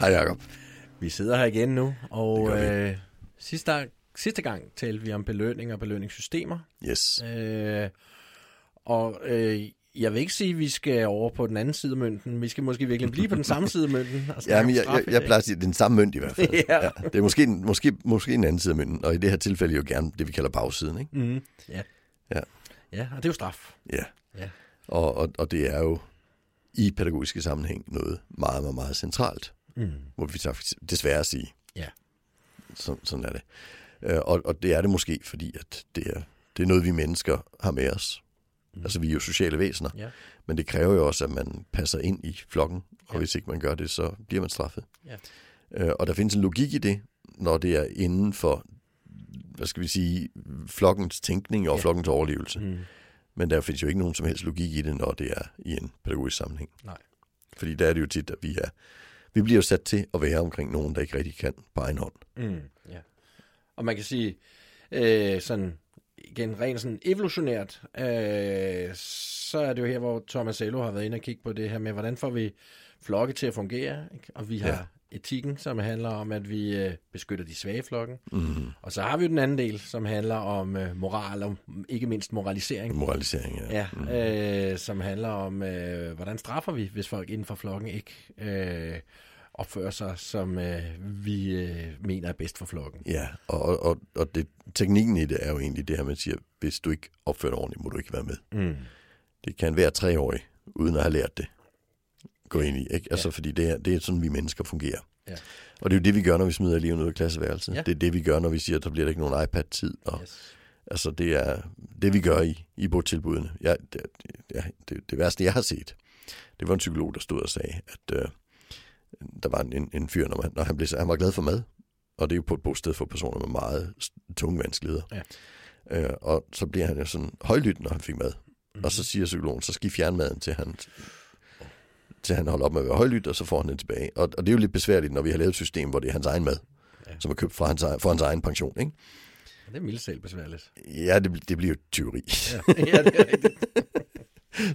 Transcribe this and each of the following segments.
Hej Jacob. Vi sidder her igen nu, og øh, sidste, sidste gang talte vi om belønning og belønningssystemer. Yes. Øh, og øh, jeg vil ikke sige, at vi skal over på den anden side af mønten. Vi skal måske virkelig blive på den samme side af mønten. Og snakke Ja, men jeg, jeg, jeg plejer at sige, den samme mønt i hvert fald. Ja. Det er måske, måske, måske en anden side af mønten, og i det her tilfælde jo gerne det, vi kalder bagsiden. Ikke? Mm, ja. Ja. ja, og det er jo straf. Ja. Ja. Og, og, og det er jo i pædagogiske sammenhæng noget meget, meget, meget centralt, Mm. må vi så desværre sige. Ja. Så, sådan er det. Øh, Og, og det er det måske, fordi at det er, det er noget, vi mennesker har med os. Mm. Altså, vi er jo sociale væsener, Ja. men det kræver jo også, at man passer ind i flokken, og Ja. hvis ikke man gør det, så bliver man straffet. Ja. Øh, Og der findes en logik i det, når det er inden for, hvad skal vi sige, flokkens tænkning og ja. flokkens overlevelse. Mm. Men der findes jo ikke nogen som helst logik i det, når det er i en pædagogisk sammenhæng. Nej. Fordi der er det jo tit, at vi er, vi bliver jo sat til at være omkring nogen, der ikke rigtig kan på egen hånd. Mm, ja. Og man kan sige, øh, sådan igen rent sådan evolutionært, øh, så er det jo her, hvor Thomas Ello har været inde og kigge på det her med, hvordan får vi flokke til at fungere, ikke? og vi har. Etikken, som handler om, at vi øh, beskytter de svage flokken, Mm. og så har vi jo den anden del, som handler om øh, moral, og ikke mindst moralisering. Moralisering, ja. Ja, Mm. øh, som handler om, øh, hvordan straffer vi, hvis folk inden for flokken ikke øh, opfører sig, som øh, vi øh, mener er bedst for flokken. Ja, og, og, og, og det, teknikken i det er jo egentlig det her, man siger, hvis du ikke opfører dig ordentligt, må du ikke være med. Mm. Det kan være treårig, uden at have lært det, gå ind i. Ikke? Altså, Ja. fordi det er, det er sådan, vi mennesker fungerer. Ja. Og det er jo det, vi gør, når vi smider eleven ud af klasseværelset. Ja. Det er det, vi gør, når vi siger, at der bliver der ikke nogen iPad-tid. Og, Yes. Altså, det er det, vi gør i, i botilbudene. Ja, det, ja, det, det værste, jeg har set, det var en psykolog, der stod og sagde, at øh, der var en, en fyr, når, man, når han, blev, han var glad for mad, og det er jo på et bosted for personer med meget tunge vanskeligheder. Ja. Øh, og så bliver han jo sådan højlydt, når han fik mad. Mhm. Mm. Og så siger psykologen, så skal I fjerne maden, til han, til han holder op med at være højlydt, og så får han den tilbage. Og, og det er jo lidt besværligt, når vi har lavet et system, hvor det er hans egen mad, Ja. ja. som er købt fra hans, for hans egen pension. Ikke? Det er mildt selv besværligt. Ja, det, det bliver jo tyveri. Ja, ja det er rigtigt.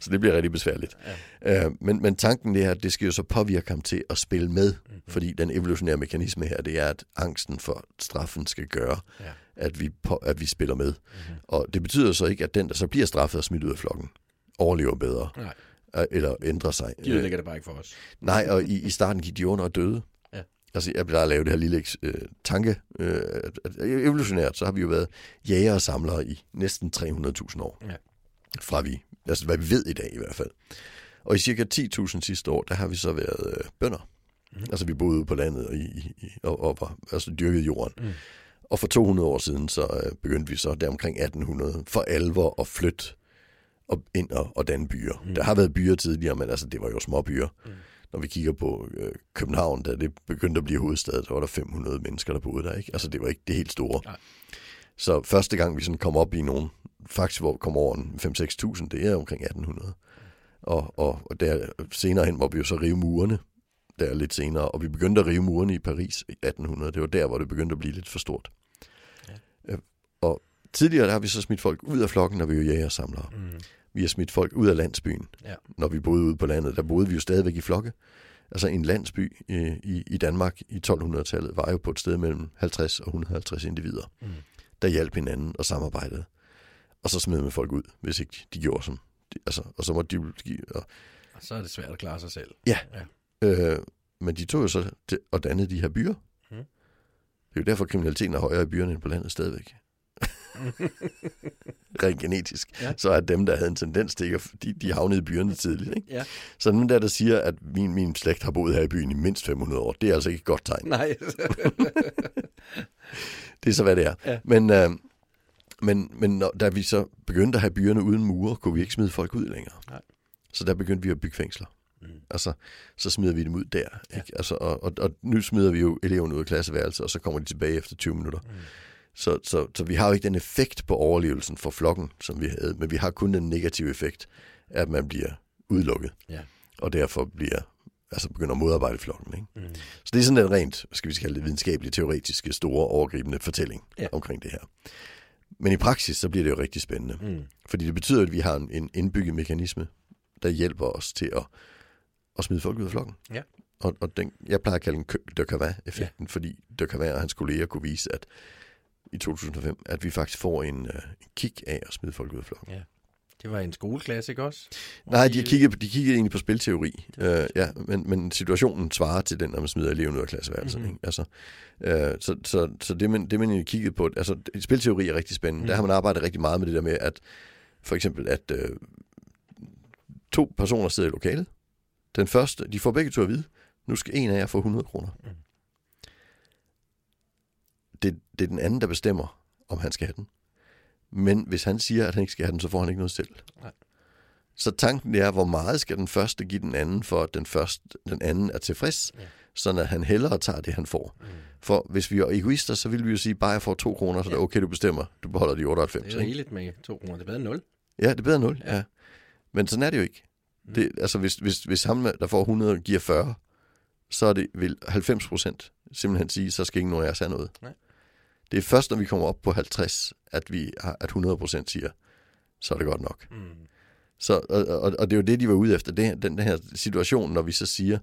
Så det bliver rigtig besværligt. Ja. Øh, men, men tanken det er, at det skal jo så påvirke ham til at spille med, Mhm. mm-hmm. fordi den evolutionære mekanisme her, det er, at angsten for straffen skal gøre, Ja. at, vi på, at vi spiller med. Mhm. Mm-hmm. Og det betyder så ikke, at den, der så bliver straffet og smidt ud af flokken, overlever bedre, Nej, eller ændrer sig. de ødelægger det bare ikke for os. Nej, og i, i starten gik de under og døde. Ja. Altså, jeg plejer at lave det her lille øh, tanke. Øh, evolutionært, så har vi jo været jæger og samlere i næsten 300.000 år. Ja. Fra vi, altså hvad vi ved i dag i hvert fald. Og i cirka 10.000 sidste år, der har vi så været øh, bønder. Mm. Altså vi boede ude på landet og, i, i, og, og var, altså dyrkede jorden. Mm. Og for 200 år siden, så øh, begyndte vi så der omkring 1800 for alvor at flytte og ind og, og danne byer. Mm. Der har været byer tidligere, men altså det var jo små byer. Mm. Når vi kigger på øh, København, da det begyndte at blive hovedstad, der var der 500 mennesker, der boede der. Ikke? Altså det var ikke det helt store. Nej. Så første gang vi sådan kom op i nogen, faktisk hvor vi kom over en 5-6.000, det er omkring 1800. Og, og, og der senere hen, hvor vi jo så rive murene, der lidt senere, og vi begyndte at rive murene i Paris i 1800. Det var der, hvor det begyndte at blive lidt for stort. Ja. Øh, tidligere der har vi så smidt folk ud af flokken, når vi er jæger samlere. Mm. Vi har smidt folk ud af landsbyen. Ja. Når vi boede ude på landet, der boede vi jo stadigvæk i flokke. Altså en landsby i, i, i Danmark i 1200-tallet var jo på et sted mellem 50 og 150 individer, Mm. der hjalp hinanden og samarbejdede. Og så smed man folk ud, hvis ikke de gjorde som... De, altså, og så måtte de... de og, Og så er det svært at klare sig selv. Ja. ja. øh, men de tog jo så til og dannede de her byer. Mm. Det er jo derfor, kriminaliteten er højere i byerne end på landet stadigvæk. Rent genetisk. Ja. Ja. Så er dem, der havde en tendens til, at de, de havnede i byerne tidligt. Ikke? Ja. Så nogen der, der siger, at min, min slægt har boet her i byen i mindst 500 år, det er altså ikke et godt tegn. Nej. Det er så, hvad det er. Ja. Men, øh, men, men når, da vi så begyndte at have byerne uden mure, kunne vi ikke smide folk ud længere. Nej. Så der begyndte vi at bygge fængsler. Mm. Altså, så smider vi dem ud der. Ja. Ikke? Altså, og, og, og nu smider vi jo eleverne ud af klasseværelset, og så kommer de tilbage efter 20 minutter. Mm. Så, så, så vi har jo ikke den effekt på overlevelsen for flokken, som vi havde, men vi har kun den negative effekt, at man bliver udelukket, Ja. og derfor bliver, altså begynder at modarbejde flokken. Ikke? Mm. Så det er sådan en rent, skal vi kalde det, videnskabelige, teoretiske, store, overgribende fortælling Ja. omkring det her. Men i praksis, så bliver det jo rigtig spændende. Mm. Fordi det betyder, at vi har en, en indbygget mekanisme, der hjælper os til at, at smide folk ud af flokken. Ja. Og, og den, jeg plejer at kalde den de Cava-effekten, ja. fordi de og hans kolleger kunne vise, at i 2005, at vi faktisk får en, uh, en kick af at smide folk ud af flokken. Ja. Det var en skoleklasse, ikke også? Nej, de kiggede, de kiggede egentlig på spilteori, uh, ja, men, men situationen svarer til den, når man smider eleven ud af klasseværelset. Mm-hmm. Ikke? Altså, uh, så så, så det, man, det, man kiggede på, altså spilteori er rigtig spændende. Mm. Der har man arbejdet rigtig meget med det der med, at for eksempel, at uh, to personer sidder i lokalet. Den første, de får begge to at vide, nu skal en af jer få 100 kroner. Mm. Det, det er den anden, der bestemmer, om han skal have den. Men hvis han siger, at han ikke skal have den, så får han ikke noget selv. Nej. Så tanken er, hvor meget skal den første give den anden, for at den, første, den anden er tilfreds, ja. sådan at han hellere tager det, han får. Mm. For hvis vi er egoister, så vil vi jo sige, bare jeg får to kroner, så ja. det er okay, du bestemmer. Du beholder de 98. Det er rigeligt med to kroner. Det er bedre end nul. Ja, det er bedre end nul, ja. ja. Men sådan er det jo ikke. Mm. Det, altså, hvis, hvis, hvis ham, der får 100, giver 40, så er det, vil 90 procent simpelthen sige, så skal ingen nogen af os have noget. Nej. Det er først, når vi kommer op på 50, at, vi har, at 100 procent siger, så er det godt nok. Mm. Så, og, og, og det er jo det, de var ude efter, det, den, her situation, når vi så siger,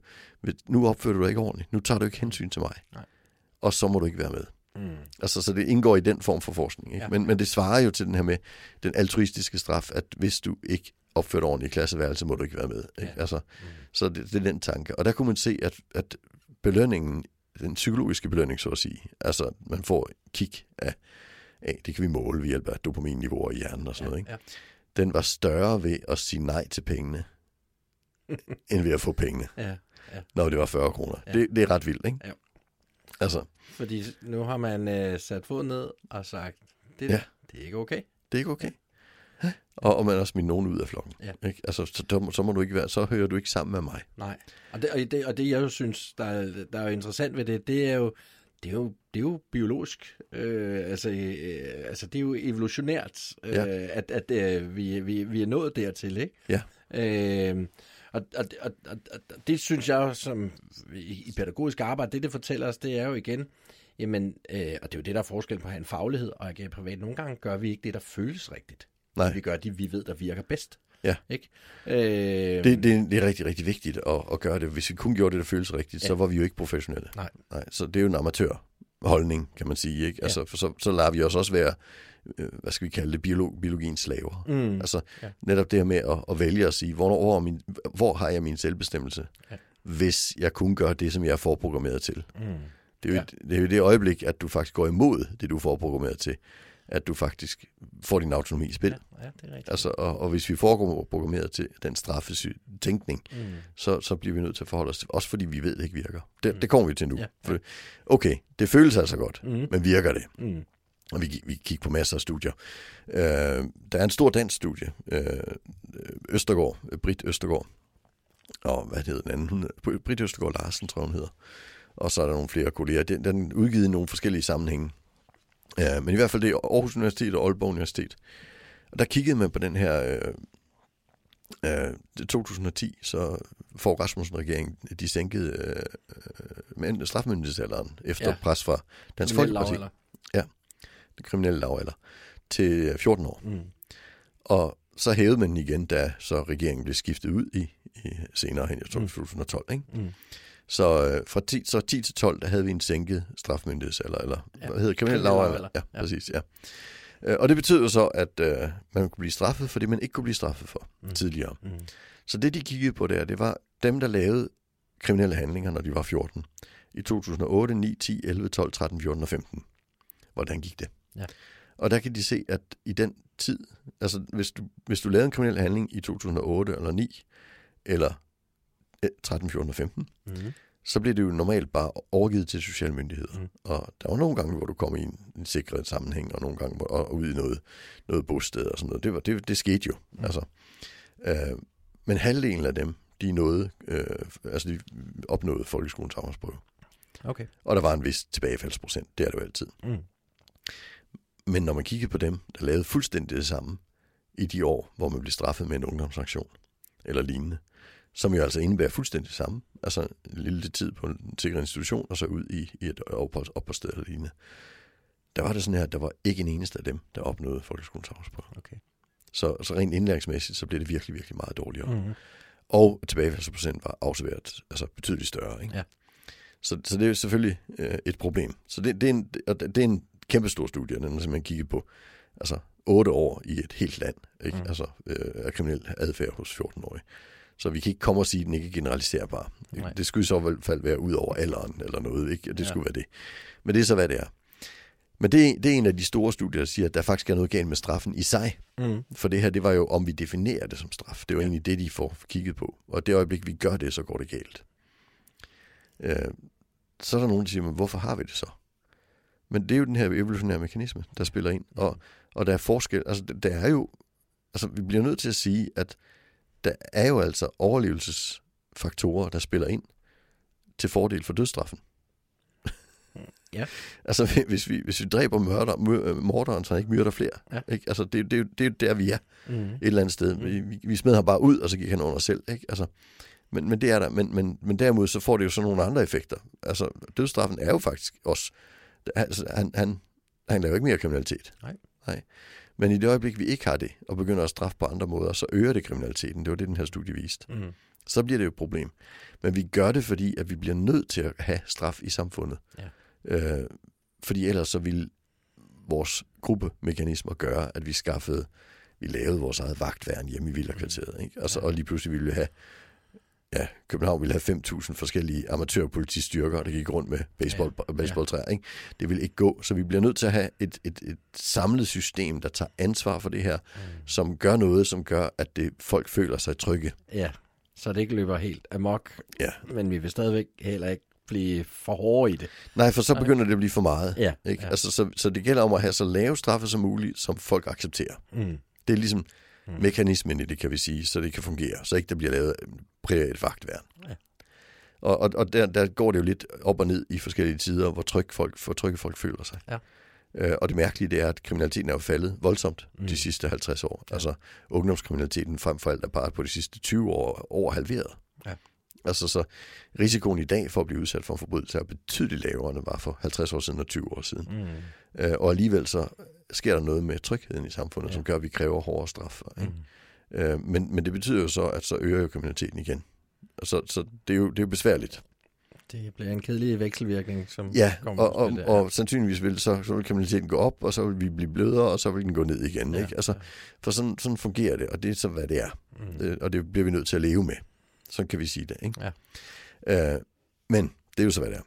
nu opfører du dig ikke ordentligt, nu tager du ikke hensyn til mig, Nej. og så må du ikke være med. Mm. Altså, så det indgår i den form for forskning. Ikke? Ja. Men, men det svarer jo til den her med den altruistiske straf, at hvis du ikke opført ordentligt i klasseværelse, må du ikke være med. Ikke? Ja. Altså, mm. Så det, det er den tanke. Og der kunne man se, at, at belønningen, den psykologiske belønning, så at sige, altså man får kig af, af det kan vi måle ved hjælp af dopaminniveauer i hjernen og sådan ja, noget, ikke? Ja. den var større ved at sige nej til pengene, end ved at få pengene. Ja, ja. Når det var 40 kroner. Ja. Det, det er ret vildt, ikke? Ja. Altså. Fordi nu har man øh, sat fod ned og sagt, det, ja. det er ikke okay. Det er ikke okay. Og, og man også smidt nogen ud af flokken. Ja. Ikke? Altså, så, så, må du ikke være, så hører du ikke sammen med mig. Nej. Og det, og det, og det jeg jo synes, der er, der er interessant ved det, det er jo, det er jo, det er jo biologisk. Øh, altså, øh, altså, det er jo evolutionært, øh, ja. at, at øh, vi, vi, vi er nået dertil, ikke? Ja. Øh, og, og, og, og, og det synes jeg som i, pædagogisk arbejde, det det fortæller os, det er jo igen, jamen, øh, og det er jo det, der er forskel på at have en faglighed og at privat. Nogle gange gør vi ikke det, der føles rigtigt. Nej. Vi gør det, vi ved, der virker bedst. Ja. Ikke? Øh... Det, det, det er rigtig, rigtig vigtigt at, at gøre det. Hvis vi kun gjorde det, der føles rigtigt, ja. så var vi jo ikke professionelle. Nej. Nej. Så det er jo en amatørholdning, kan man sige. Ikke? Altså, ja. for så, så lader vi os også være, øh, hvad skal vi kalde det, biolog, biologiens slaver. Mm. Altså ja. netop det her med at, at vælge at sige, hvor, hvor, min, hvor har jeg min selvbestemmelse, ja. hvis jeg kun gør det, som jeg er forprogrammeret til. Mm. Det er, jo, ja. det er jo det øjeblik, at du faktisk går imod det, du er forprogrammeret til at du faktisk får din autonomi i spil. Ja, ja det er rigtigt. Altså, og, og hvis vi foregår programmeret til den straffetænkning, mm. så, så bliver vi nødt til at forholde os til, også fordi vi ved, det ikke virker. Det, mm. det kommer vi til nu. Ja. For, okay, det føles altså godt, mm. men virker det? Mm. Og vi, vi kigger på masser af studier. Øh, der er en stor dansk studie, øh, Østergaard, Britt Østergaard, og hvad hedder den anden? Britt Østergaard Larsen, tror jeg, hun hedder. Og så er der nogle flere kolleger. Den, den er udgivet i nogle forskellige sammenhænge. Ja, men i hvert fald det er Aarhus Universitet og Aalborg Universitet. Og der kiggede man på den her... Øh, øh, 2010, så får Rasmussen-regeringen, de sænkede øh, strafmyndighedsalderen efter ja. pres fra Dansk Folkeparti. Ja, det kriminelle lavalder til 14 år. Mm. Og så hævede man den igen, da så regeringen blev skiftet ud i, i senere hen i 2012. Mm. Ikke? Mm. Så øh, fra 10, så 10 til 12, der havde vi en sænket strafmyndighedsalder, eller ja. hvad hedder kriminel lavalder? Ja, ja, præcis, ja. Øh, og det betød jo så, at øh, man kunne blive straffet for det, man ikke kunne blive straffet for mm. tidligere. Mm. Så det, de kiggede på der, det var dem, der lavede kriminelle handlinger, når de var 14. I 2008, 9, 10, 11, 12, 13, 14 og 15. Hvordan gik det? Ja. Og der kan de se, at i den tid, altså hvis du, hvis du lavede en kriminel handling i 2008 eller 9, eller 13, 14 og 15, mm. så bliver det jo normalt bare overgivet til sociale myndigheder. Mm. Og der var nogle gange, hvor du kom i en, en sikret sammenhæng, og nogle gange hvor, og ud i noget, noget bosted og sådan noget. Det, var, det, det skete jo. Mm. Altså, øh, men halvdelen af dem, de nåede, øh, altså de opnåede folkeskolens afgangsprøve. Okay. Og der var en vis tilbagefaldsprocent. Det er det jo altid. Mm. Men når man kigger på dem, der lavede fuldstændig det samme i de år, hvor man blev straffet med en ungdomsaktion eller lignende, som jo altså indebærer fuldstændig samme. Altså en lille tid på en sikker institution, og så ud i, i et opholdssted eller lignende. Der var det sådan her, at der var ikke en eneste af dem, der opnåede folkeskolens afsprøve. Okay. Så, så rent indlæringsmæssigt, så blev det virkelig, virkelig meget dårligere. Mm-hmm. Og tilbagefaldelsesprocent var afsvært, altså betydeligt større. Ikke? Ja. Så, så det er jo selvfølgelig øh, et problem. Så det, det, er en, det er en kæmpe stor studie, den har simpelthen kigget på altså, otte år i et helt land ikke? Mm. Altså, øh, af kriminel adfærd hos 14-årige. Så vi kan ikke komme og sige, at den ikke er generaliserbar. Nej. Det skulle i så fald være ud over alderen eller noget, ikke? Og det Ja. skulle være det. Men det er så, hvad det er. Men det, det er en af de store studier, der siger, at der faktisk er noget galt med straffen i sig. Mm. For det her, det var jo, om vi definerer det som straf. Det var ja. egentlig det, de får kigget på. Og det øjeblik, vi gør det, så går det galt. Øh, så er der nogen, der siger, men hvorfor har vi det så? Men det er jo den her evolutionære mekanisme, der spiller ind. Og, og der er forskel. Altså, der er jo... Altså, vi bliver nødt til at sige, at der er jo altså overlevelsesfaktorer, der spiller ind til fordel for dødsstraffen. Ja. Altså, hvis vi, hvis vi dræber mørder, mør, morderen, så han ikke myrder flere. Ja. Ikke? Altså, det, det, er jo- det er jo der, vi er Mm. et eller andet sted. Vi, vi, vi smed ham bare ud, og så gik han under selv. Ikke? Altså, men, men det er der. Men, men, men derimod så får det jo så nogle andre effekter. Altså, dødsstraffen er jo faktisk også... Altså, han, han, han laver ikke mere kriminalitet. Nej. Nej. Men i det øjeblik, vi ikke har det, og begynder at straffe på andre måder, så øger det kriminaliteten. Det var det, den her studie viste. Mm. Så bliver det jo et problem. Men vi gør det, fordi at vi bliver nødt til at have straf i samfundet. Ja. Øh, fordi ellers så vil vores gruppemekanismer gøre, at vi skaffede, vi lavede vores eget vagtværn hjemme i Vilderkvarteret. Ikke? Altså, Ja. Og lige pludselig ville vi have, ja, København ville have 5.000 forskellige amatørpolitistyrker, der gik rundt med baseball, ja. baseballtræer. Ikke? Det vil ikke gå, så vi bliver nødt til at have et, et, et samlet system, der tager ansvar for det her, Mm. som gør noget, som gør, at det, folk føler sig trygge. Ja, så det ikke løber helt amok, Ja. men vi vil stadigvæk heller ikke blive for hårde i det. Nej, for så begynder det at blive for meget. Ja, Ikke? ja. Altså, så, så det gælder om at have så lave straffe som muligt, som folk accepterer. Mm. Det er ligesom Mm. mekanismen i det, kan vi sige, så det kan fungere. Så ikke der bliver lavet privat vagtværn. Ja. Og, og, og der, der går det jo lidt op og ned i forskellige tider, hvor tryg folk, hvor trygge folk føler sig. Ja. Øh, og det mærkelige det er, at kriminaliteten er jo faldet voldsomt Mm. de sidste 50 år. Ja. Altså ungdomskriminaliteten frem for alt er bare på de sidste 20 år over halveret. Ja. Altså så risikoen i dag for at blive udsat for en forbrydelse er betydeligt lavere, end den var for 50 år siden og 20 år siden. Mm. Øh, og alligevel så sker der noget med trygheden i samfundet, Ja. som gør, at vi kræver hårdere straf. Ikke? Mm. Øh, men, men det betyder jo så, at så øger jo kriminaliteten igen. Og så, så det, er jo, det er jo besværligt. Det bliver en kedelig vekselvirkning, som Ja, kommer og, og, og sandsynligvis vil så, så vil kriminaliteten gå op, og så vil vi blive blødere, og så vil den gå ned igen. Ja, Ikke? Altså, for sådan, sådan fungerer det, og det er så, hvad det er. Mm. Øh, og det bliver vi nødt til at leve med. Sådan kan vi sige det. Ikke? Ja. Øh, men det er jo så, hvad det er.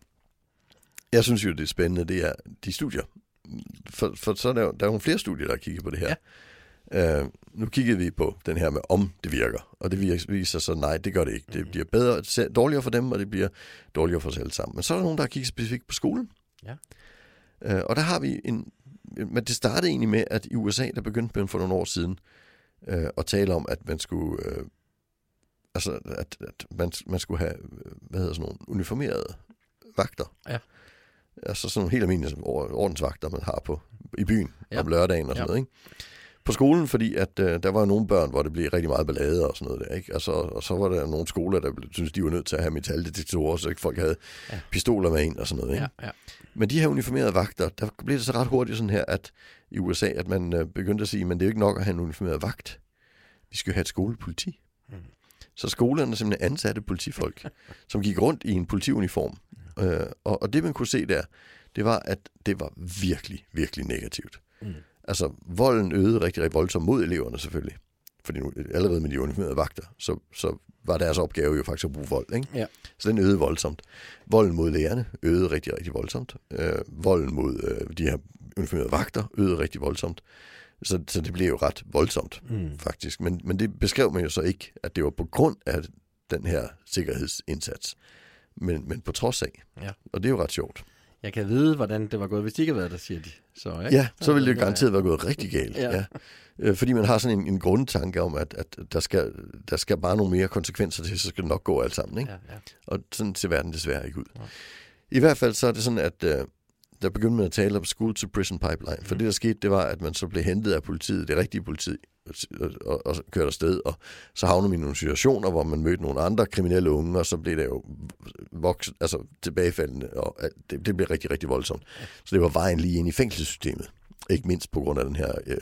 Jeg synes jo, det er spændende, det er de studier. For, for så er der, der er jo nogle flere studier, der har kigget på det her. Ja. Øh, nu kiggede vi på den her med, om det virker. Og det viser så, nej, det gør det ikke. Det Mhm. bliver bedre, dårligere for dem, og det bliver dårligere for os alle sammen. Men så er der nogen, der har kigget specifikt på skolen. Ja. Øh, og der har vi en... Men det startede egentlig med, at i USA, der begyndte man for nogle år siden øh, at tale om, at man skulle... Øh, altså, at, at man, man skulle have, øh, hvad hedder sådan nogle, uniformerede vagter. Ja. Altså sådan nogle helt almindelige ordensvagter, man har på i byen Ja. om lørdagen og sådan Ja. noget, ikke? På skolen, fordi at øh, der var jo nogle børn, hvor det blev rigtig meget ballade og sådan noget der, ikke? Og så, og så var der nogle skoler, der synes de var nødt til at have metaldetektorer, så ikke folk havde Ja. ja. pistoler med ind og sådan noget, ikke? Ja, ja. Men de her uniformerede vagter, der blev det så ret hurtigt sådan her, at i USA, at man øh, begyndte at sige, men det er jo ikke nok at have en uniformeret vagt. Vi skal jo have et skolepoliti. Mm. Så skolerne simpelthen ansatte politifolk, som gik rundt i en politiuniform. Øh, og, og det man kunne se der, det var, at det var virkelig, virkelig negativt. Mm. Altså, volden øgede rigtig, rigtig voldsomt mod eleverne selvfølgelig. Fordi nu, allerede med de uniformerede vagter, så, så var deres opgave jo faktisk at bruge vold. Ikke? Ja. Så den øgede voldsomt. Volden mod lærerne øgede rigtig, rigtig voldsomt. Øh, volden mod øh, de her uniformerede vagter øgede rigtig voldsomt. Så, så det blev jo ret voldsomt, Mm. faktisk. Men, men det beskrev man jo så ikke, at det var på grund af den her sikkerhedsindsats. Men, men på trods af. Ja. Og det er jo ret sjovt. Jeg kan vide, hvordan det var gået, hvis de ikke havde været der, siger de. Så, ikke? Ja, så ville det Ja. jo garanteret være gået rigtig galt. Ja. Ja. Ja. Øh, Fordi man har sådan en, en grundtanke om, at, at der, skal, der skal bare nogle mere konsekvenser til, så skal det nok gå alt sammen. Ikke? Ja, ja. Og sådan ser verden desværre ikke ud. Nej. I hvert fald så er det sådan, at øh, der begyndte man at tale om school to prison pipeline. For Mhm. det, der skete, det var, at man så blev hentet af politiet, det rigtige politi, og, og, kørte afsted. Og så havnede man i nogle situationer, hvor man mødte nogle andre kriminelle unge, og så blev det jo vokset, altså tilbagefaldende, og det, det blev rigtig, rigtig voldsomt. Så det var vejen lige ind i fængselssystemet. Ikke mindst på grund af den her øh,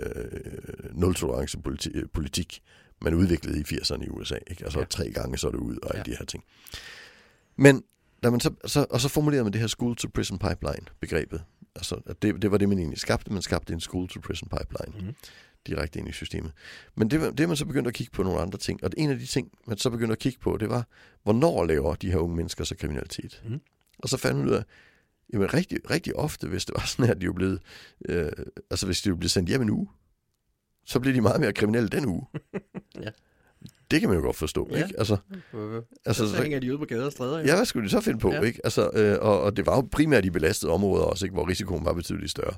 nul-tolerance-politik, man udviklede i 80'erne i USA. Ikke? Altså Ja. tre gange så er det ud og alle Ja. de her ting. Men da man så, så, og så formulerede man det her school to prison pipeline begrebet. Altså, det, det var det, man egentlig skabte. Man skabte en school to prison pipeline Mhm. Direkte ind i systemet. Men det, det er man så begyndt at kigge på nogle andre ting. Og en af de ting, man så begyndte at kigge på, det var, hvornår laver de her unge mennesker så kriminalitet? Mhm. Og så fandt man ud af, jamen rigtig, rigtig ofte, hvis det var sådan, at de jo blevet, øh, altså hvis de jo blev sendt hjem en uge, så blev de meget mere kriminelle den uge. Ja. Det kan man jo godt forstå, Ja. ikke? Altså, Altså, altså, så hænger de ude på gader og stræder. jo. Ja, hvad skulle de så finde på, ja. ikke? Altså, øh, og, og det var jo primært i belastede områder også, ikke? hvor risikoen var betydeligt større.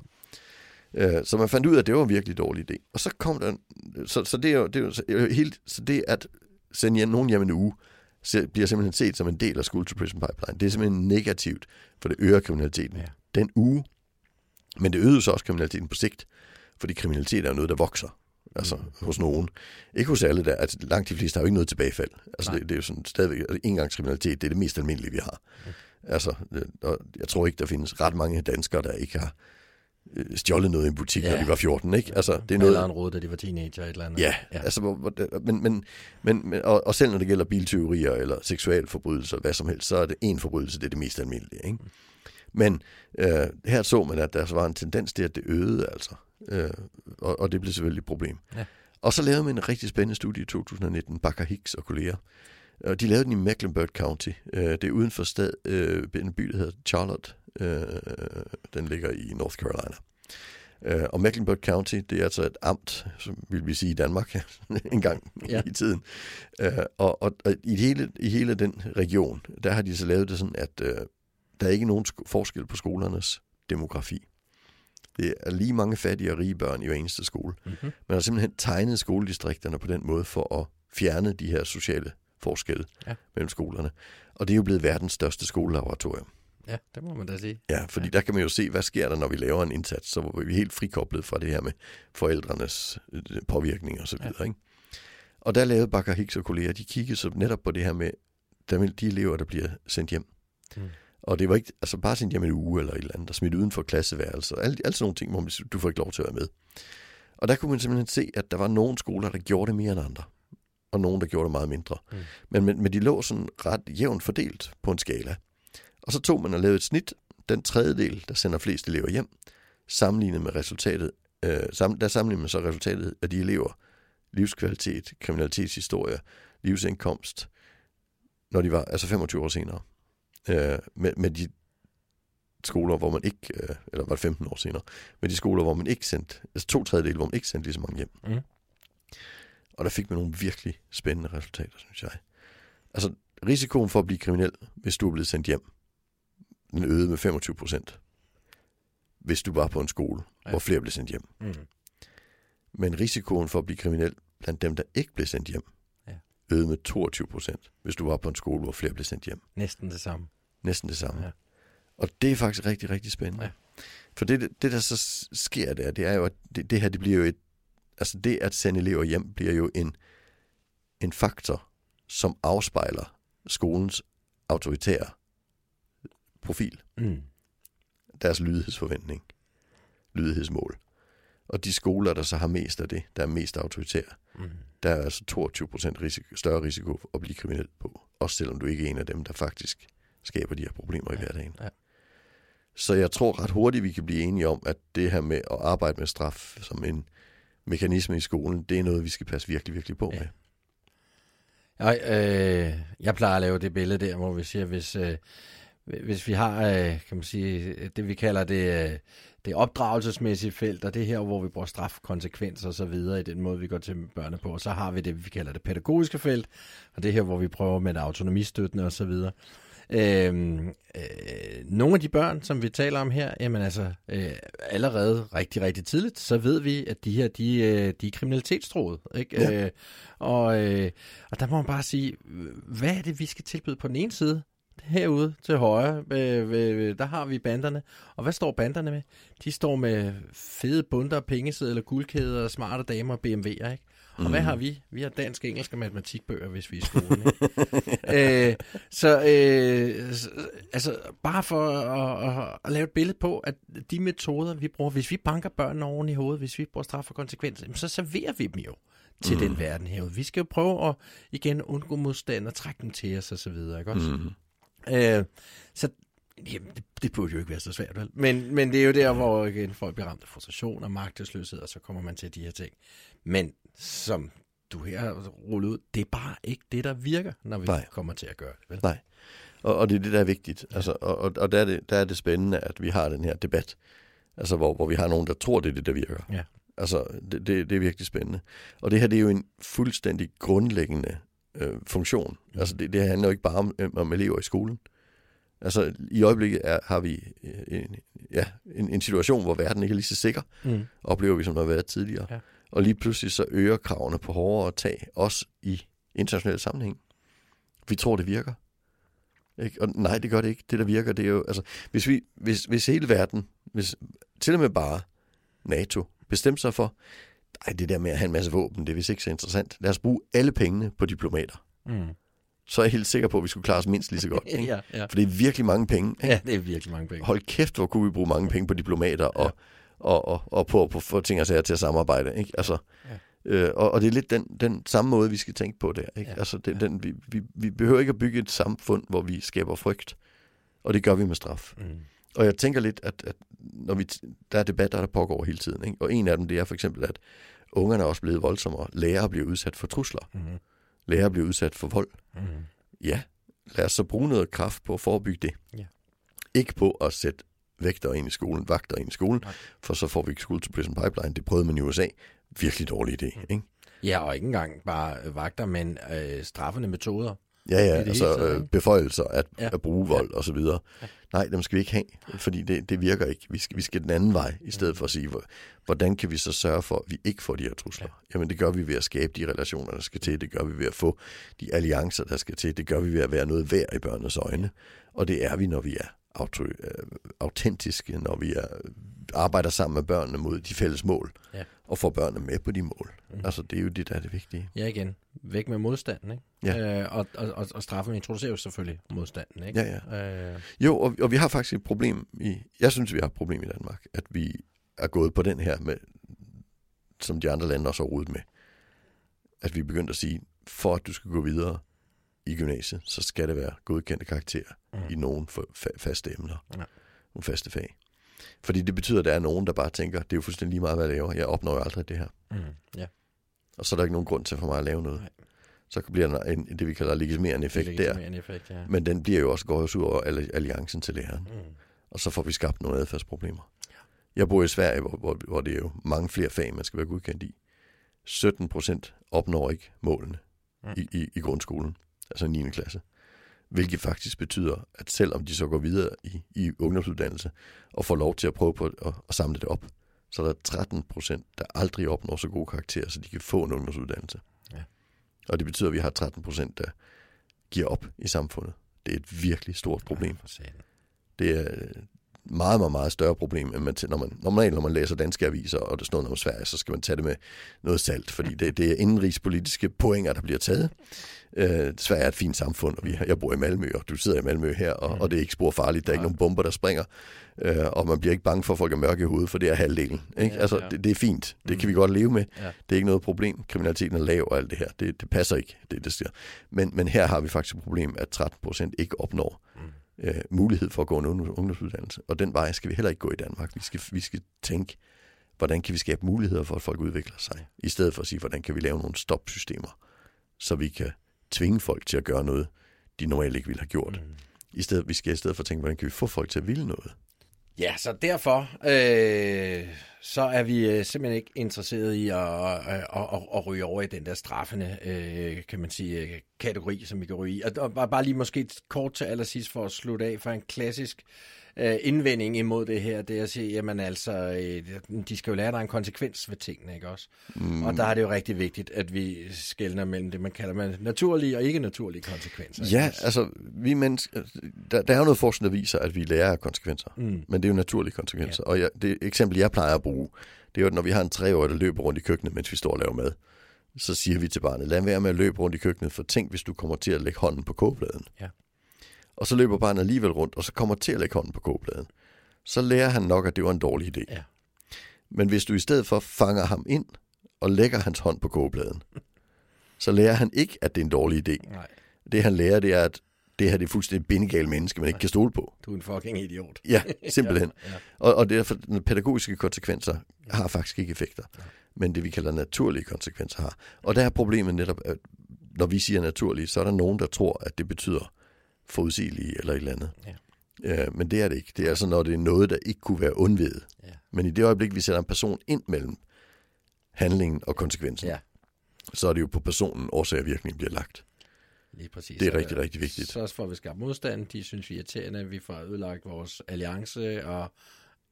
Øh, så man fandt ud af, at det var en virkelig dårlig idé. Og så kom der, så, så det er jo, det er jo øh, helt, så det at sende hjem, nogen hjem en uge, bliver simpelthen set som en del af School to Prison Pipeline. Det er simpelthen negativt, for det øger kriminaliteten. Ja. Den uge. Men det øgede så også kriminaliteten på sigt, fordi kriminalitet er jo noget, der vokser. Altså Mm. hos nogen. Ikke hos alle der. Altså, langt de fleste har jo ikke noget tilbagefald. Altså Nej. det, det, er jo sådan stadigvæk, altså, engangskriminalitet, det er det mest almindelige, vi har. Altså, det- og jeg tror ikke, der findes ret mange danskere, der ikke har øh, stjålet noget i en butik, ja. Når de var 14, ikke? Altså, det er Eller noget... en råd, da de var teenager et eller andet. Ja, ja. altså, men, men, men, men og, og selv når det gælder biltyverier eller seksualforbrydelser, hvad som helst, så er det en forbrydelse, det er det mest almindelige, ikke? Men øh, her så man, at der var en tendens til, at det øgede, altså. Øh, og, og det blev selvfølgelig et problem. Ja. Og så lavede man en rigtig spændende studie i 2019, Bakker Hicks og kolleger. Og de lavede den i Mecklenburg County. Øh, det er uden for stad, øh, en by, der hedder Charlotte. Øh, den ligger i North Carolina. Øh, og Mecklenburg County, det er altså et amt, som vil vi sige i Danmark en gang Ja. i tiden. Øh, og, og, og i, hele, i hele den region, der har de så lavet det sådan, at øh, der er ikke nogen sk- forskel på skolernes demografi. Det er lige mange fattige og rige børn i hver eneste skole. Mm-hmm. Man har simpelthen tegnet skoledistrikterne på den måde for at fjerne de her sociale forskelle ja. mellem skolerne. Og det er jo blevet verdens største skolelaboratorium. Ja, det må man da sige. Ja, fordi ja. der kan man jo se, hvad sker der, når vi laver en indsats. Så er vi helt frikoblet fra det her med forældrenes øh, påvirkning og så videre. Ja. Ikke? Og der lavede Bakker Hicks og kolleger, de kiggede så netop på det her med de elever, der bliver sendt hjem. Mm. Og det var ikke altså bare sendt hjem en uge eller et eller andet, og smidt uden for klasseværelser. Alle, alle sådan nogle ting, hvor man, du får ikke lov til at være med. Og der kunne man simpelthen se, at der var nogle skoler, der gjorde det mere end andre. Og nogle, der gjorde det meget mindre. Mm. Men, men, men de lå sådan ret jævnt fordelt på en skala. Og så tog man og lavede et snit, den tredjedel, der sender flest elever hjem, sammenlignet med resultatet, øh, sam, der sammenligner man så resultatet af de elever, livskvalitet, kriminalitetshistorie, livsindkomst, når de var, altså 25 år senere, øh, med, med de skoler, hvor man ikke, øh, eller var det 15 år senere, med de skoler, hvor man ikke sendte, altså to tredjedel, hvor man ikke sendte lige så mange hjem. Mm. Og der fik man nogle virkelig spændende resultater, synes jeg. Altså, risikoen for at blive kriminel, hvis du er blevet sendt hjem, den øgede med 25 procent, hvis du var på en skole, Ja. hvor flere blev sendt hjem. Mm. Men risikoen for at blive kriminel blandt dem, der ikke blev sendt hjem, Ja. øgede med 22 procent, hvis du var på en skole, hvor flere blev sendt hjem. Næsten det samme. Næsten det samme. Ja. Og det er faktisk rigtig, rigtig spændende. Ja. For det, det, der så sker der, det er jo, at det, det her, det bliver jo et, altså det at sende elever hjem, bliver jo en, en faktor, som afspejler skolens autoritære profil, Mm. deres lydighedsforventning, lydighedsmål. Og de skoler, der så har mest af det, der er mest autoritære, Mm. der er altså 22 procent risiko, større risiko for at blive kriminel på. Også selvom du ikke er en af dem, der faktisk skaber de her problemer i Ja, hverdagen. ja. Så jeg tror ret hurtigt, vi kan blive enige om, at det her med at arbejde med straf som en mekanisme i skolen, det er noget, vi skal passe virkelig, virkelig på Ja. med. Jeg, øh, jeg plejer at lave det billede der, hvor vi siger, hvis, øh, hvis vi har, øh, kan man sige, det vi kalder det, øh, det opdragelsesmæssige felt, og det her, hvor vi bruger straf, konsekvenser og så videre i den måde, vi går til børne på, og så har vi det, vi kalder det pædagogiske felt, og det her, hvor vi prøver med det autonomistøttende og så videre. Øhm, øh, nogle af de børn, som vi taler om her, jamen altså, øh, allerede rigtig, rigtig tidligt, så ved vi, at de her, de, øh, de er kriminalitetstroet, ikke? Ja. Øh, og, øh, og der må man bare sige, hvad er det, vi skal tilbyde på den ene side? Herude til højre, øh, øh, der har vi banderne. Og hvad står banderne med? De står med fede bunter, pengesedler, guldkæder, smarte damer og BMW'er, ikke? Og mm. hvad har vi? Vi har dansk, engelsk og matematikbøger, hvis vi er i skolen. Ikke? øh, så øh, altså, bare for at, at, at lave et billede på, at de metoder, vi bruger, hvis vi banker børnene oven i hovedet, hvis vi bruger straf og konsekvenser, jamen, så serverer vi dem jo til mm. den verden herude. Vi skal jo prøve at igen undgå modstand og trække dem til os videre, ikke også? Mm. Øh, så jamen, det, det burde jo ikke være så svært, vel? Men, men det er jo der, hvor igen, folk bliver ramt af frustration og magtesløshed, og så kommer man til de her ting. Men som du her har rullet ud, det er bare ikke det, der virker, når vi Nej. kommer til at gøre det, vel? Nej. Og, og det er det, der er vigtigt. Altså, og og, og der, er det, der er det spændende, at vi har den her debat, altså, hvor, hvor vi har nogen, der tror, det er det, der virker. Ja. Altså, det, det, det er virkelig spændende. Og det her, det er jo en fuldstændig grundlæggende øh, funktion. Mm. Altså, det, det handler jo ikke bare om, øh, om elever i skolen. Altså, i øjeblikket er, har vi øh, en, ja, en, en situation, hvor verden ikke er lige så sikker, Mm. oplever vi, som der har været tidligere. Ja. Og lige pludselig så øger kravene på hårdere tag, også i international sammenhæng. Vi tror, det virker. Ikke? Og nej, det gør det ikke. Det, der virker, det er jo... Altså, hvis, vi, hvis, hvis hele verden, hvis til og med bare NATO, bestemte sig for, nej, det der med at have en masse våben, det er vist ikke så interessant. Lad os bruge alle pengene på diplomater. Mm. Så er jeg helt sikker på, at vi skulle klare os mindst lige så godt. Ikke? ja, ja. For det er virkelig mange penge. Ikke? ja, det er virkelig mange penge. Hold kæft, hvor kunne vi bruge mange penge på diplomater og, Ja. og, og, og på, på få ting og sager til at samarbejde. Ikke? Altså, Ja. øh, og, og det er lidt den, den samme måde, vi skal tænke på der. Ikke? Ja. Altså, det, Ja. den, vi, vi, vi behøver ikke at bygge et samfund, hvor vi skaber frygt. Og det gør vi med straf. Mm. Og jeg tænker lidt, at, at når vi, der er debatter, der pågår hele tiden. Ikke? Og en af dem, det er for eksempel, at ungerne er også blevet voldsommere. Lærere bliver udsat for trusler. Mm. Lærere bliver udsat for vold. Mm. Ja, lad os så bruge noget kraft på at forebygge det. Ja. Ikke på at sætte vægter ind i skolen, vagter ind i skolen, Nej. for så får vi ikke school to prison pipeline. Det prøvede man i USA. Virkelig dårlig idé, Mm. ikke? Ja, og ikke engang bare øh, vagter, men øh, straffende metoder. Ja, ja, det altså øh, beføjelser at, Ja. ja. at bruge vold og så videre. Ja. Nej, dem skal vi ikke have, fordi det, det virker ikke. Vi skal, vi skal den anden vej, i stedet for at sige, hvor- hvordan kan vi så sørge for, at vi ikke får de her trusler? Ja. Jamen det gør vi ved at skabe de relationer, der skal til. Det gør vi ved at få de alliancer, der skal til. Det gør vi ved at være noget værd i børnenes øjne. Og det er vi, når vi er auto, øh, autentiske, når vi er, arbejder sammen med børnene mod de fælles mål, Ja. og får børnene med på de mål. Mm. Altså det er jo det, der er det vigtige. Ja, igen. Væk med modstanden, ikke? Ja. Øh, og, og, og, og straffen introducerer jo selvfølgelig modstanden, ikke? Ja, ja. Øh, Jo, og, og vi har faktisk et problem i, jeg synes, vi har et problem i Danmark, at vi er gået på den her med, som de andre lande også har rodet med, at vi er begyndt at sige, for at du skal gå videre i gymnasiet, så skal det være godkendte karakterer Mm. i nogle fa- fa- faste emner, Ja. nogle faste fag. Fordi det betyder, at der er nogen, der bare tænker, det er jo fuldstændig lige meget, hvad jeg laver. Jeg opnår jo aldrig det her. mm, ja. Og så er der ikke nogen grund til for mig at lave noget. Nej. Så bliver der en, det, vi kalder legitimerende effekt der. Legitimerende effekt, ja. Men den bliver jo også gået ud over alli- alliancen til læreren. Mm. og så får vi skabt nogle adfærdsproblemer. Jeg bor i Sverige, hvor, hvor, hvor det er jo mange flere fag, man skal være godkendt i. 17 procent opnår ikke målene Mm. i, i, i grundskolen, altså 9. klasse. Hvilket faktisk betyder, at selvom de så går videre i, i ungdomsuddannelse og får lov til at prøve på at, at samle det op, så er der 13 procent, der aldrig opnår så gode karakterer, så de kan få en ungdomsuddannelse. Ja. Og det betyder, at vi har 13 procent, der giver op i samfundet. Det er et virkelig stort problem. Ja. Det er meget, meget, meget større problem, end man, til- når man, normalt når man læser danske aviser, og det står noget om Sverige, så skal man tage det med noget salt, fordi det, det er indenrigspolitiske pointer, der bliver taget. Øh, Sverige er et fint samfund, og vi, jeg bor i Malmø, og du sidder i Malmø her, og, og det er ikke spor farligt, der er ikke nogen bomber, der springer, øh, og man bliver ikke bange for, at folk er mørke i hovedet, for det er halvdelen. Ikke? Ja, altså, ja. det, det er fint, det kan vi godt leve med. Ja. Det er ikke noget problem. Kriminaliteten er lav og alt det her. Det, det passer ikke, det det siger. Men, men her har vi faktisk et problem, at 13 procent ikke opnår Mm. Øh, mulighed for at gå en ungdoms- ungdomsuddannelse. Og den vej skal vi heller ikke gå i Danmark. Vi skal, vi skal tænke, hvordan kan vi skabe muligheder for, at folk udvikler sig, i stedet for at sige, hvordan kan vi lave nogle stopsystemer, så vi kan tvinge folk til at gøre noget, de normalt ikke ville have gjort. Mm. I stedet, vi skal i stedet for tænke, hvordan kan vi få folk til at ville noget? Ja, så derfor øh, så er vi øh, simpelthen ikke interesseret i at, at, at, at, at ryge over i den der straffende, øh, kan man sige, øh, kategori, som vi kan ryge i. Og, og bare- bare lige måske kort til allersidst for at slutte af for en klassisk øh, indvending imod det her, det er at sige, jamen altså, øh, de skal jo lære, at der er en konsekvens ved tingene, ikke også? Mm. Og der er det jo rigtig vigtigt, at vi skældner mellem det, man kalder man naturlige og ikke naturlige konsekvenser. Ja, også? altså, vi mennesker, der, der er jo noget forskning, der viser, at vi lærer af konsekvenser. Mm. Men det er jo naturlige konsekvenser. Ja. Og jeg, det eksempel, jeg plejer at bruge, det er jo, at når vi har en treårig, der løber rundt i køkkenet, mens vi står og laver mad, så siger vi til barnet, lad være med at løbe rundt i køkkenet, for tænk, hvis du kommer til at lægge hånden på kogepladen. Ja. Og så løber barnet alligevel rundt, og så kommer til at lægge hånden på kogepladen. Så lærer han nok, at det var en dårlig idé. Ja. Men hvis du i stedet for fanger ham ind, og lægger hans hånd på kogepladen, så lærer han ikke, at det er en dårlig idé. Nej, Det han lærer, det er, at det her det er fuldstændig bindegal menneske, man ikke kan stole på. du er en fucking idiot. Ja, simpelthen. Ja, ja. Og, og derfor, den pædagogiske konsekvenser har faktisk ikke effekter. Men det, vi kalder naturlige konsekvenser har. Og der er problemet netop, at når vi siger naturlige, så er der nogen, der tror, at det betyder forudsigelige eller et eller andet. Ja. Øh, men det er det ikke. Det er altså, når det er noget, der ikke kunne være undvedet. Ja. Men i det øjeblik, vi sætter en person ind mellem handlingen og konsekvensen, Ja. så er det jo på personen, årsag og virkning bliver lagt. Lige præcis. Det er rigtig, rigtig vigtigt. Så får vi skabt modstand, de synes vi er irriterende, vi får ødelagt vores alliance og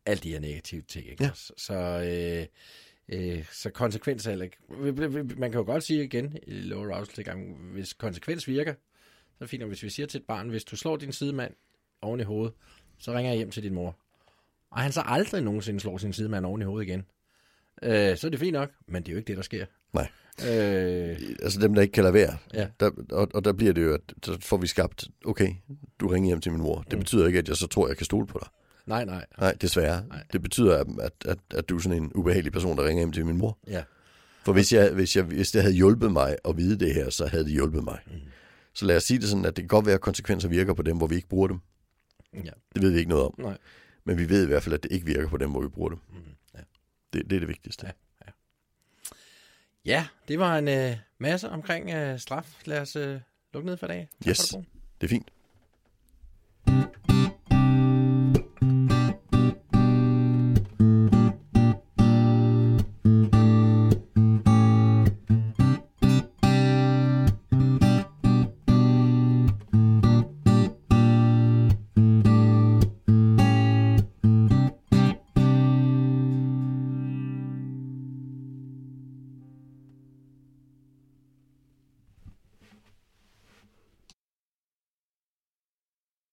alle de her negative ting. Ikke? Ja. Så, øh, øh, så konsekvens er heller ikke... Man kan jo godt sige igen i lower arousal tilgang, hvis konsekvens virker, så er fint, og hvis vi siger til et barn, hvis du slår din sidemand oven i hovedet, så ringer jeg hjem til din mor. Og han så aldrig nogensinde slår sin sidemand oven i hovedet igen. Øh, så er det fint nok, men det er jo ikke det, der sker. Nej. Øh, Altså dem, der ikke kan lade være. Ja. Der, og, og der bliver det jo, at så får vi skabt, okay, du ringer hjem til min mor. Det betyder ikke, at jeg så tror, jeg kan stole på dig. nej, nej. Nej, desværre. Nej. Det betyder, at, at, at, at du er sådan en ubehagelig person, der ringer hjem til min mor. Ja. For hvis, jeg, hvis, jeg, hvis det havde hjulpet mig at vide det her, så havde det hjulpet mig. Mm. Så lad os sige det sådan, at det kan godt være, at konsekvenser virker på dem, hvor vi ikke bruger dem. Ja. Det ved vi ikke noget om. Nej. Men vi ved i hvert fald, at det ikke virker på dem, hvor vi bruger dem. Mm, ja. Det, det er det vigtigste. Ja. Ja, det var en øh, masse omkring øh, straf. Lad os øh, lukke ned for i dag. Tak yes, for det, det er fint.